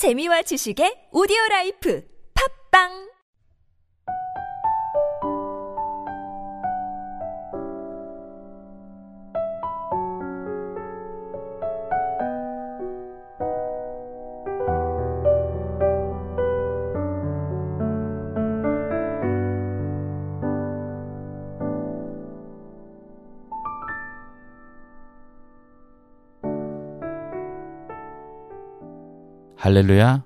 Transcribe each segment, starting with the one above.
재미와 지식의 오디오 라이프. 팝빵 할렐루야.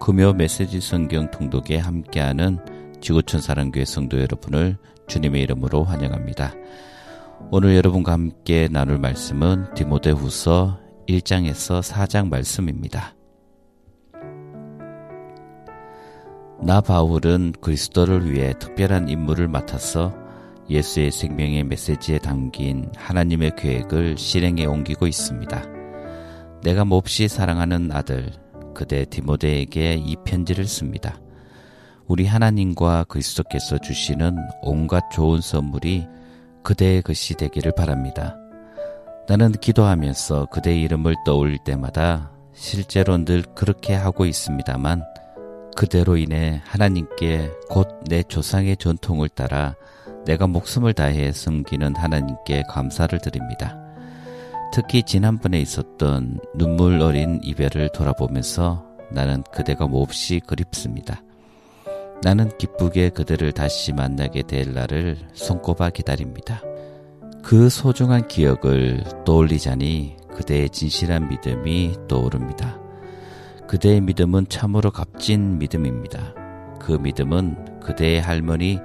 금요 메시지 성경 통독에 함께하는 지구촌 사랑교회 성도 여러분을 주님의 이름으로 환영합니다. 오늘 여러분과 함께 나눌 말씀은 디모데 후서 1장에서 4장 말씀입니다. 나 바울은 그리스도를 위해 특별한 임무를 맡아서 예수의 생명의 메시지에 담긴 하나님의 계획을 실행에 옮기고 있습니다. 내가 몹시 사랑하는 아들 그대 디모데에게 이 편지를 씁니다. 우리 하나님과 그리스도께서 주시는 온갖 좋은 선물이 그대의 것이 되기를 바랍니다. 나는 기도하면서 그대의 이름을 떠올릴 때마다 실제로 늘 그렇게 하고 있습니다만 그대로 인해 하나님께 곧 내 조상의 전통을 따라 내가 목숨을 다해 섬기는 하나님께 감사를 드립니다. 특히 지난번에 있었던 눈물 어린 이별을 돌아보면서 나는 그대가 몹시 그립습니다. 나는 기쁘게 그대를 다시 만나게 될 날을 손꼽아 기다립니다. 그 소중한 기억을 떠올리자니 그대의 진실한 믿음이 떠오릅니다. 그대의 믿음은 참으로 값진 믿음입니다. 그 믿음은 그대의 할머니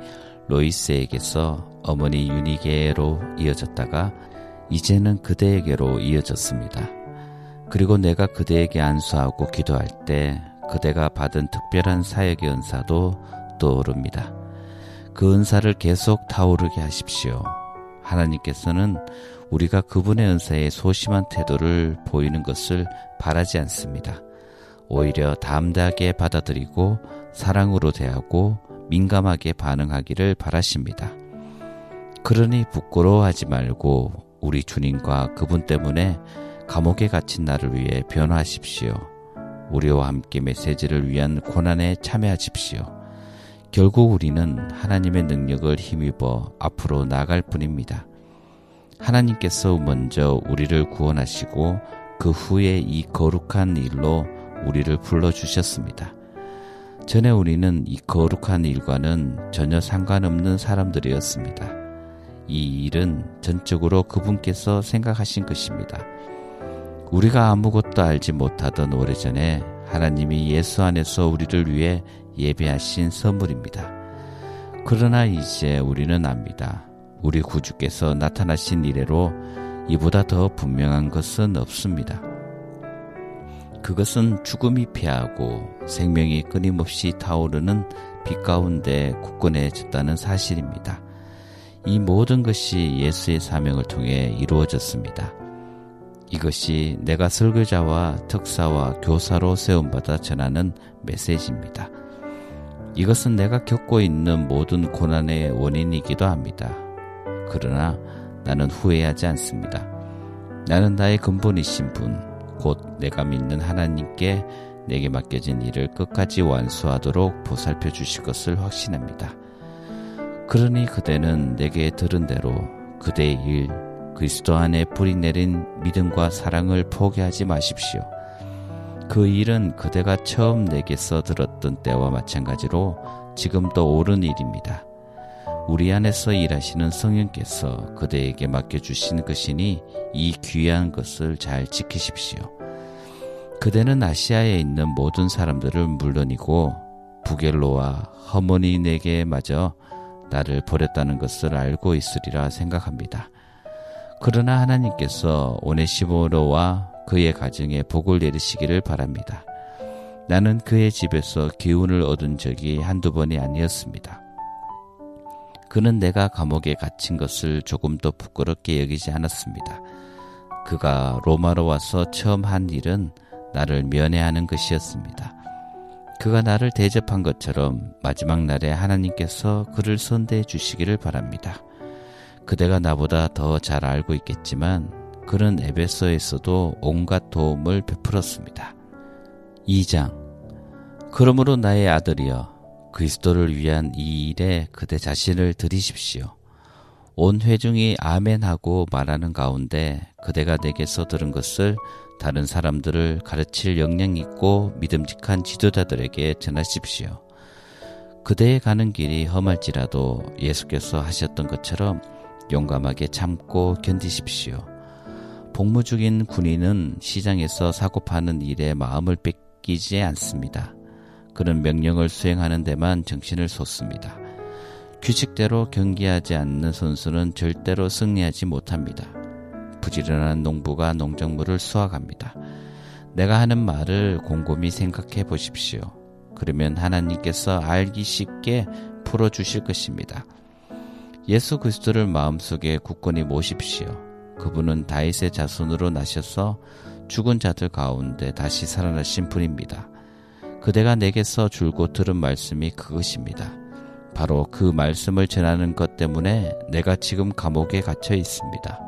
로이스에게서 어머니 유니게로 이어졌다가 이제는 그대에게로 이어졌습니다. 그리고 내가 그대에게 안수하고 기도할 때 그대가 받은 특별한 사역의 은사도 떠오릅니다. 그 은사를 계속 타오르게 하십시오. 하나님께서는 우리가 그분의 은사에 소심한 태도를 보이는 것을 바라지 않습니다. 오히려 담대하게 받아들이고 사랑으로 대하고 민감하게 반응하기를 바라십니다. 그러니 부끄러워하지 말고 우리 주님과 그분 때문에 감옥에 갇힌 나를 위해 변화하십시오. 우리와 함께 메시지를 위한 고난에 참여하십시오. 결국 우리는 하나님의 능력을 힘입어 앞으로 나갈 뿐입니다. 하나님께서 먼저 우리를 구원하시고 그 후에 이 거룩한 일로 우리를 불러주셨습니다. 전에 우리는 이 거룩한 일과는 전혀 상관없는 사람들이었습니다. 이 일은 전적으로 그분께서 생각하신 것입니다. 우리가 아무것도 알지 못하던 오래전에 하나님이 예수 안에서 우리를 위해 예배하신 선물입니다. 그러나 이제 우리는 압니다. 우리 구주께서 나타나신 이래로 이보다 더 분명한 것은 없습니다. 그것은 죽음이 피하고 생명이 끊임없이 타오르는 빛 가운데 굳건해졌다는 사실입니다. 이 모든 것이 예수의 사명을 통해 이루어졌습니다. 이것이 내가 설교자와 특사와 교사로 세움받아 전하는 메시지입니다. 이것은 내가 겪고 있는 모든 고난의 원인이기도 합니다. 그러나 나는 후회하지 않습니다. 나는 나의 근본이신 분, 곧 내가 믿는 하나님께 내게 맡겨진 일을 끝까지 완수하도록 보살펴 주실 것을 확신합니다. 그러니 그대는 내게 들은 대로 그대의 일, 그리스도 안에 뿌리 내린 믿음과 사랑을 포기하지 마십시오. 그 일은 그대가 처음 내게서 들었던 때와 마찬가지로 지금도 옳은 일입니다. 우리 안에서 일하시는 성령께서 그대에게 맡겨주신 것이니 이 귀한 것을 잘 지키십시오. 그대는 아시아에 있는 모든 사람들을 물론이고 부겔로와 허머니에게 마저 나를 버렸다는 것을 알고 있으리라 생각합니다. 그러나 하나님께서 오네시모로와 그의 가정에 복을 내리시기를 바랍니다. 나는 그의 집에서 기운을 얻은 적이 한두 번이 아니었습니다. 그는 내가 감옥에 갇힌 것을 조금도 부끄럽게 여기지 않았습니다. 그가 로마로 와서 처음 한 일은 나를 면회하는 것이었습니다. 그가 나를 대접한 것처럼 마지막 날에 하나님께서 그를 선대해 주시기를 바랍니다. 그대가 나보다 더 잘 알고 있겠지만 그는 에베소에서도 온갖 도움을 베풀었습니다. 2장 그러므로 나의 아들이여 그리스도를 위한 이 일에 그대 자신을 들이십시오. 온 회중이 아멘하고 말하는 가운데 그대가 내게서 들은 것을 다른 사람들을 가르칠 역량 있고 믿음직한 지도자들에게 전하십시오. 그대의 가는 길이 험할지라도 예수께서 하셨던 것처럼 용감하게 참고 견디십시오. 복무 중인 군인은 시장에서 사고 파는 일에 마음을 뺏기지 않습니다. 그런 명령을 수행하는 데만 정신을 쏟습니다. 규칙대로 경기하지 않는 선수는 절대로 승리하지 못합니다. 부지런한 농부가 농작물을 수확합니다. 내가 하는 말을 곰곰이 생각해 보십시오. 그러면 하나님께서 알기 쉽게 풀어 주실 것입니다. 예수 그리스도를 마음속에 굳건히 모십시오. 그분은 다윗의 자손으로 나셔서 죽은 자들 가운데 다시 살아나신 분입니다. 그대가 내게서 줄곧 들은 말씀이 그것입니다. 바로 그 말씀을 전하는 것 때문에 내가 지금 감옥에 갇혀 있습니다.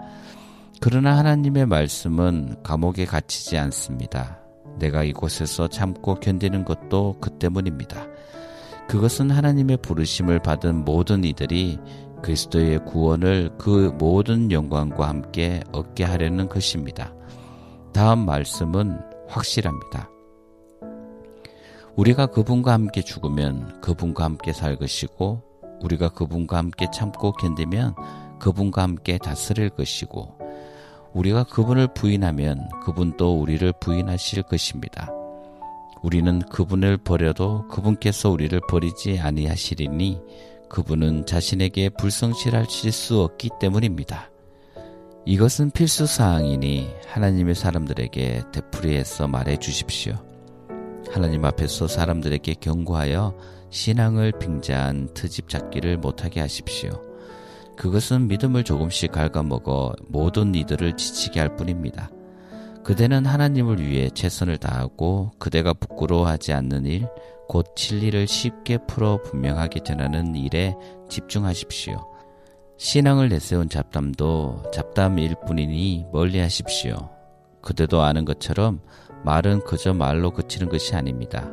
그러나 하나님의 말씀은 감옥에 갇히지 않습니다. 내가 이곳에서 참고 견디는 것도 그 때문입니다. 그것은 하나님의 부르심을 받은 모든 이들이 그리스도의 구원을 그 모든 영광과 함께 얻게 하려는 것입니다. 다음 말씀은 확실합니다. 우리가 그분과 함께 죽으면 그분과 함께 살 것이고 우리가 그분과 함께 참고 견디면 그분과 함께 다스릴 것이고 우리가 그분을 부인하면 그분도 우리를 부인하실 것입니다. 우리는 그분을 버려도 그분께서 우리를 버리지 아니하시리니 그분은 자신에게 불성실하실 수 없기 때문입니다. 이것은 필수 사항이니 하나님의 사람들에게 되풀이해서 말해 주십시오. 하나님 앞에서 사람들에게 경고하여 신앙을 빙자한 트집 잡기를 못하게 하십시오. 그것은 믿음을 조금씩 갉아먹어 모든 이들을 지치게 할 뿐입니다. 그대는 하나님을 위해 최선을 다하고 그대가 부끄러워하지 않는 일, 곧 진리를 쉽게 풀어 분명하게 전하는 일에 집중하십시오. 신앙을 내세운 잡담도 잡담일 뿐이니 멀리 하십시오. 그대도 아는 것처럼 말은 그저 말로 그치는 것이 아닙니다.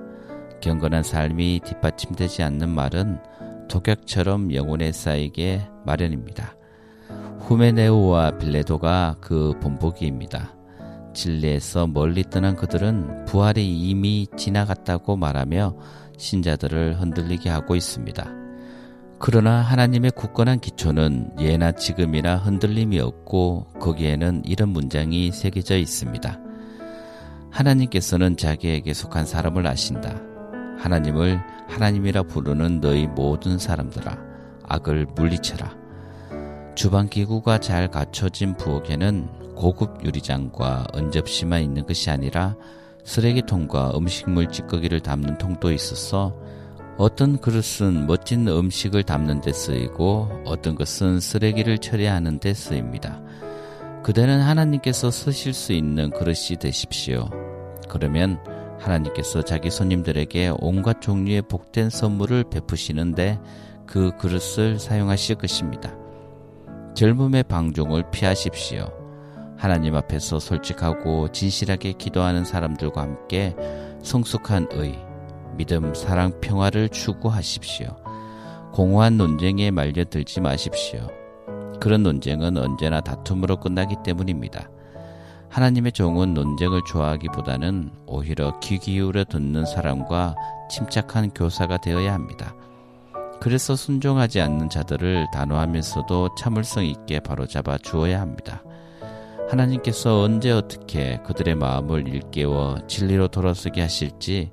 경건한 삶이 뒷받침되지 않는 말은 독약처럼 영혼에 쌓이게 마련입니다. 후메네오와 빌레도가 그 본보기입니다. 진리에서 멀리 떠난 그들은 부활이 이미 지나갔다고 말하며 신자들을 흔들리게 하고 있습니다. 그러나 하나님의 굳건한 기초는 예나 지금이나 흔들림이 없고 거기에는 이런 문장이 새겨져 있습니다. 하나님께서는 자기에게 속한 사람을 아신다. 하나님을 하나님이라 부르는 너희 모든 사람들아 악을 물리쳐라. 주방 기구가 잘 갖춰진 부엌에는 고급 유리장과 은접시만 있는 것이 아니라 쓰레기통과 음식물 찌꺼기를 담는 통도 있어서 어떤 그릇은 멋진 음식을 담는 데 쓰이고 어떤 것은 쓰레기를 처리하는 데 쓰입니다. 그대는 하나님께서 쓰실 수 있는 그릇이 되십시오. 그러면 하나님께서 자기 손님들에게 온갖 종류의 복된 선물을 베푸시는데 그 그릇을 사용하실 것입니다. 젊음의 방종을 피하십시오. 하나님 앞에서 솔직하고 진실하게 기도하는 사람들과 함께 성숙한 의, 믿음, 사랑, 평화를 추구하십시오. 공허한 논쟁에 말려들지 마십시오. 그런 논쟁은 언제나 다툼으로 끝나기 때문입니다. 하나님의 종은 논쟁을 좋아하기보다는 오히려 귀 기울여 듣는 사람과 침착한 교사가 되어야 합니다. 그래서 순종하지 않는 자들을 단호하면서도 참을성 있게 바로잡아 주어야 합니다. 하나님께서 언제 어떻게 그들의 마음을 일깨워 진리로 돌아서게 하실지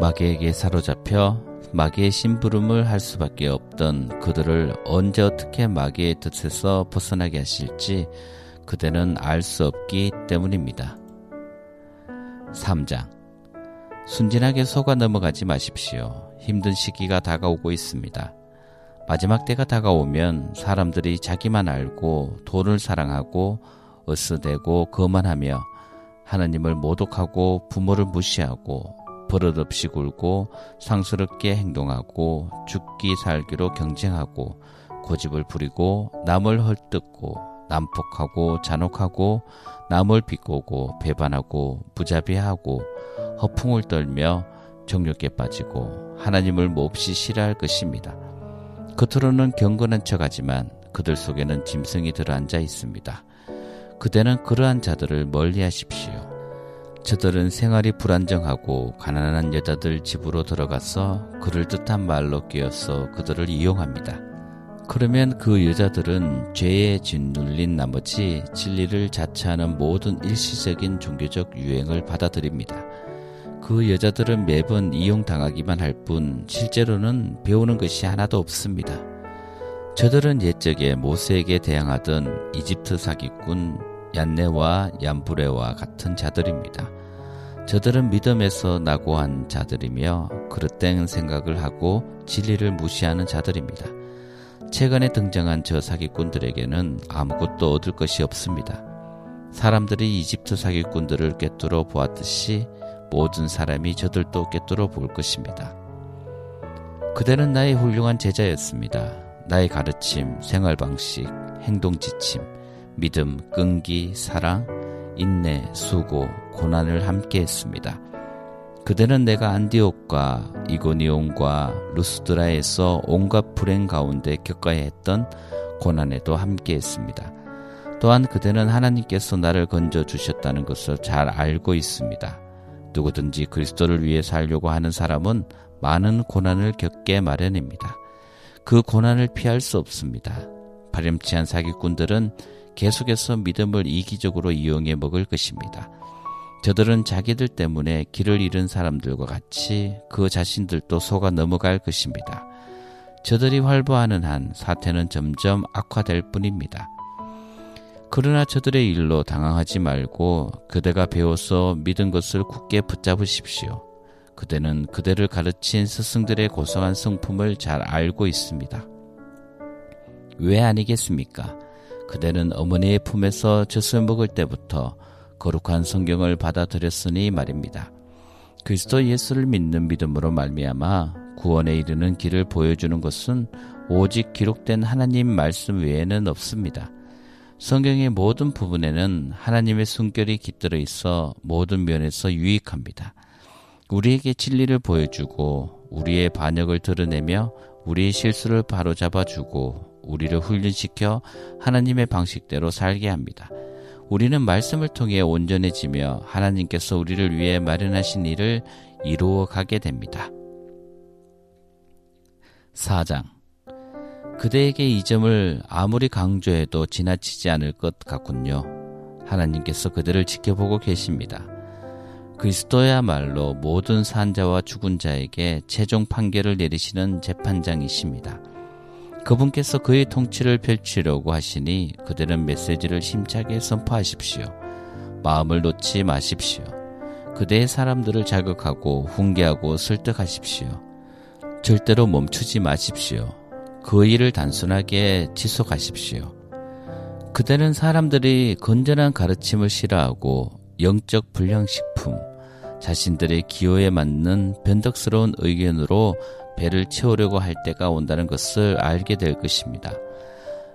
마귀에게 사로잡혀 마귀의 심부름을 할 수밖에 없던 그들을 언제 어떻게 마귀의 뜻에서 벗어나게 하실지 그대는 알 수 없기 때문입니다. 3장 순진하게 속아 넘어가지 마십시오. 힘든 시기가 다가오고 있습니다. 마지막 때가 다가오면 사람들이 자기만 알고 돈을 사랑하고 으스대고 거만하며 하나님을 모독하고 부모를 무시하고 버릇없이 굴고 상스럽게 행동하고 죽기 살기로 경쟁하고 고집을 부리고 남을 헐뜯고 난폭하고 잔혹하고 남을 비꼬고 배반하고 무자비하고 허풍을 떨며 정욕에 빠지고 하나님을 몹시 싫어할 것입니다. 겉으로는 경건한 척하지만 그들 속에는 짐승이 들어앉아 있습니다. 그대는 그러한 자들을 멀리하십시오. 저들은 생활이 불안정하고 가난한 여자들 집으로 들어가서 그럴듯한 말로 끼어서 그들을 이용합니다. 그러면 그 여자들은 죄에 짓눌린 나머지 진리를 자처하는 모든 일시적인 종교적 유행을 받아들입니다. 그 여자들은 매번 이용당하기만 할 뿐 실제로는 배우는 것이 하나도 없습니다. 저들은 옛적에 모세에게 대항하던 이집트 사기꾼 얀네와 얀브레와 같은 자들입니다. 저들은 믿음에서 낙오한 자들이며 그릇된 생각을 하고 진리를 무시하는 자들입니다. 최근에 등장한 저 사기꾼들에게는 아무것도 얻을 것이 없습니다. 사람들이 이집트 사기꾼들을 꿰뚫어 보았듯이 모든 사람이 저들도 꿰뚫어 볼 것입니다. 그대는 나의 훌륭한 제자였습니다. 나의 가르침, 생활 방식, 행동 지침, 믿음, 끈기, 사랑, 인내, 수고, 고난을 함께 했습니다. 그대는 내가 안디옥과 이고니온과 루스드라에서 온갖 불행 가운데 겪어야 했던 고난에도 함께 했습니다. 또한 그대는 하나님께서 나를 건져 주셨다는 것을 잘 알고 있습니다. 누구든지 그리스도를 위해 살려고 하는 사람은 많은 고난을 겪게 마련입니다. 그 고난을 피할 수 없습니다. 바람치한 사기꾼들은 계속해서 믿음을 이기적으로 이용해 먹을 것입니다. 저들은 자기들 때문에 길을 잃은 사람들과 같이 그 자신들도 속아 넘어갈 것입니다. 저들이 활보하는 한 사태는 점점 악화될 뿐입니다. 그러나 저들의 일로 당황하지 말고 그대가 배워서 믿은 것을 굳게 붙잡으십시오. 그대는 그대를 가르친 스승들의 고상한 성품을 잘 알고 있습니다. 왜 아니겠습니까? 그대는 어머니의 품에서 젖을 먹을 때부터 거룩한 성경을 받아들였으니 말입니다. 그리스도 예수를 믿는 믿음으로 말미암아 구원에 이르는 길을 보여주는 것은 오직 기록된 하나님 말씀 외에는 없습니다. 성경의 모든 부분에는 하나님의 숨결이 깃들어 있어 모든 면에서 유익합니다. 우리에게 진리를 보여주고 우리의 반역을 드러내며 우리의 실수를 바로잡아주고 우리를 훈련시켜 하나님의 방식대로 살게 합니다. 우리는 말씀을 통해 온전해지며 하나님께서 우리를 위해 마련하신 일을 이루어 가게 됩니다. 4장 그대에게 이 점을 아무리 강조해도 지나치지 않을 것 같군요. 하나님께서 그들을 지켜보고 계십니다. 그리스도야말로 모든 산자와 죽은 자에게 최종 판결을 내리시는 재판장이십니다. 그분께서 그의 통치를 펼치려고 하시니 그들은 메시지를 힘차게 선포하십시오. 마음을 놓지 마십시오. 그대의 사람들을 자극하고 훈계하고 설득하십시오. 절대로 멈추지 마십시오. 그 일을 단순하게 지속하십시오. 그대는 사람들이 건전한 가르침을 싫어하고 영적 불량식품, 자신들의 기호에 맞는 변덕스러운 의견으로 배를 채우려고 할 때가 온다는 것을 알게 될 것입니다.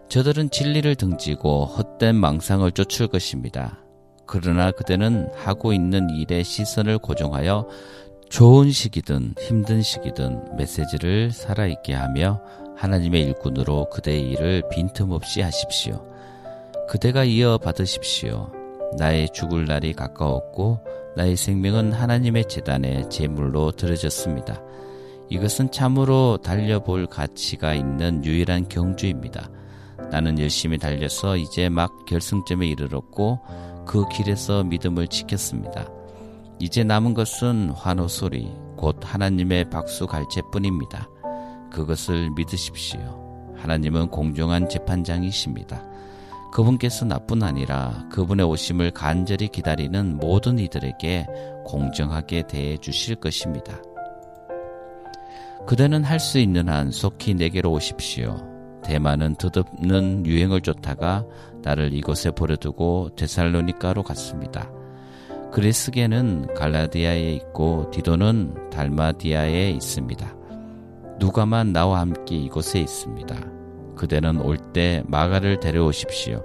저들은 진리를 등지고 헛된 망상을 쫓을 것입니다. 그러나 그대는 하고 있는 일에 시선을 고정하여 좋은 시기든 힘든 시기든 메시지를 살아있게 하며 하나님의 일꾼으로 그대의 일을 빈틈없이 하십시오. 그대가 이어 받으십시오. 나의 죽을 날이 가까웠고 나의 생명은 하나님의 재단에 제물로 들어졌습니다. 이것은 참으로 달려볼 가치가 있는 유일한 경주입니다. 나는 열심히 달려서 이제 막 결승점에 이르렀고 그 길에서 믿음을 지켰습니다. 이제 남은 것은 환호 소리, 곧 하나님의 박수 갈채뿐입니다. 그것을 믿으십시오. 하나님은 공정한 재판장이십니다. 그분께서 나뿐 아니라 그분의 오심을 간절히 기다리는 모든 이들에게 공정하게 대해 주실 것입니다. 그대는 할 수 있는 한 속히 내게로 오십시오. 대만은 덧없는 유행을 쫓다가 나를 이곳에 버려두고 데살로니카로 갔습니다. 그리스계는 갈라디아에 있고 디도는 달마디아에 있습니다. 누가만 나와 함께 이곳에 있습니다. 그대는 올 때 마가를 데려오십시오.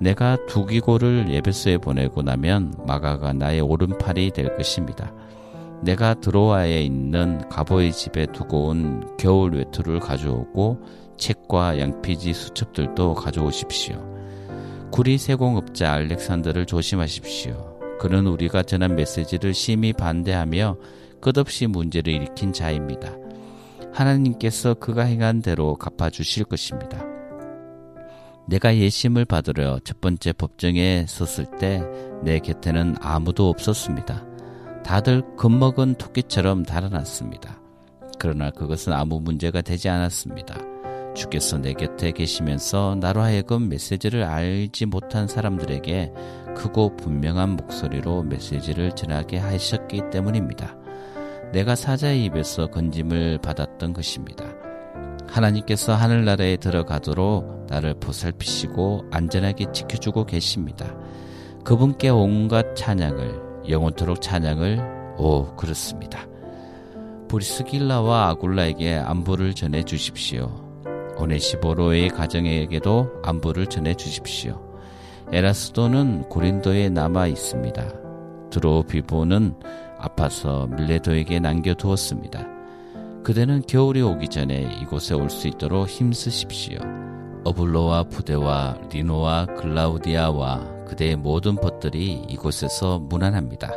내가 두기고를 예배소에 보내고 나면 마가가 나의 오른팔이 될 것입니다. 내가 드로아에 있는 가보의 집에 두고 온 겨울 외투를 가져오고 책과 양피지 수첩들도 가져오십시오. 구리 세공업자 알렉산더를 조심하십시오. 그는 우리가 전한 메시지를 심히 반대하며 끝없이 문제를 일으킨 자입니다. 하나님께서 그가 행한 대로 갚아주실 것입니다. 내가 예심을 받으려 첫 번째 법정에 섰을 때 내 곁에는 아무도 없었습니다. 다들 겁먹은 토끼처럼 달아났습니다. 그러나 그것은 아무 문제가 되지 않았습니다. 주께서 내 곁에 계시면서 나로 하여금 메시지를 알지 못한 사람들에게 크고 분명한 목소리로 메시지를 전하게 하셨기 때문입니다. 내가 사자의 입에서 건짐을 받았던 것입니다. 하나님께서 하늘나라에 들어가도록 나를 보살피시고 안전하게 지켜주고 계십니다. 그분께 온갖 찬양을 영원토록 찬양을 오 그렇습니다. 브리스길라와 아굴라에게 안부를 전해 주십시오. 오네시보로의 가정에게도 안부를 전해 주십시오. 에라스도는 고린도에 남아 있습니다. 드로비보는 아파서 밀레도에게 남겨두었습니다. 그대는 겨울이 오기 전에 이곳에 올 수 있도록 힘쓰십시오. 어블로와 부대와 리노와 글라우디아와 그대의 모든 벗들이 이곳에서 무난합니다.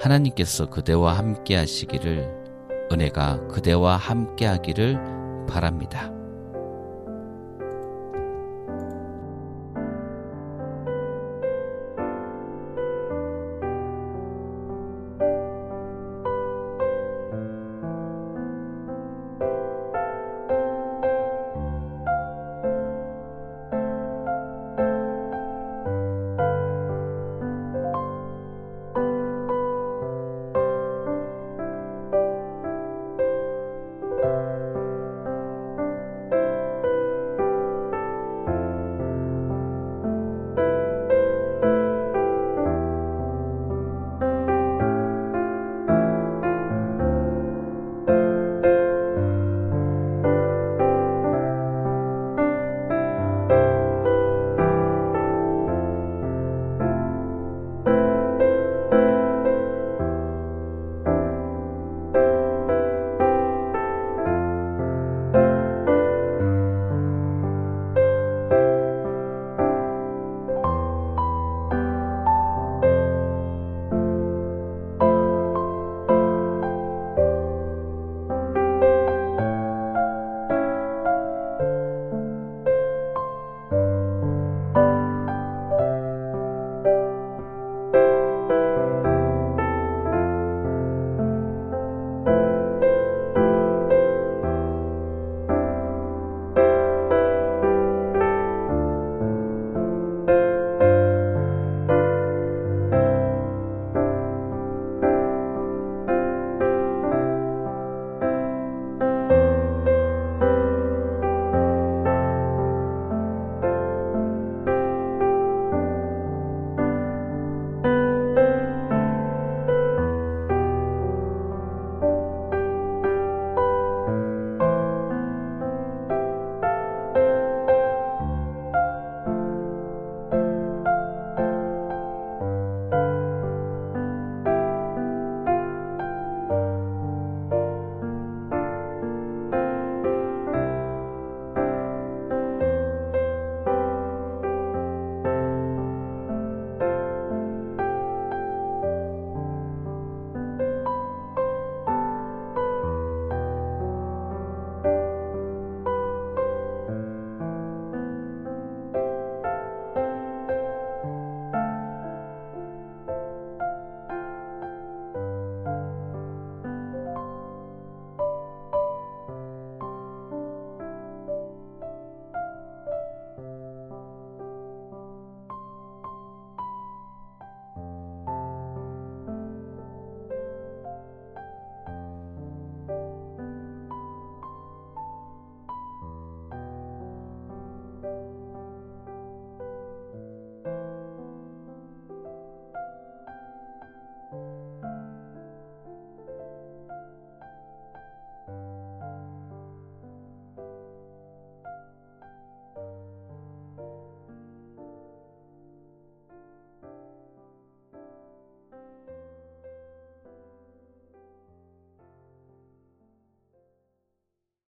하나님께서 그대와 함께 하시기를 은혜가 그대와 함께 하기를 바랍니다.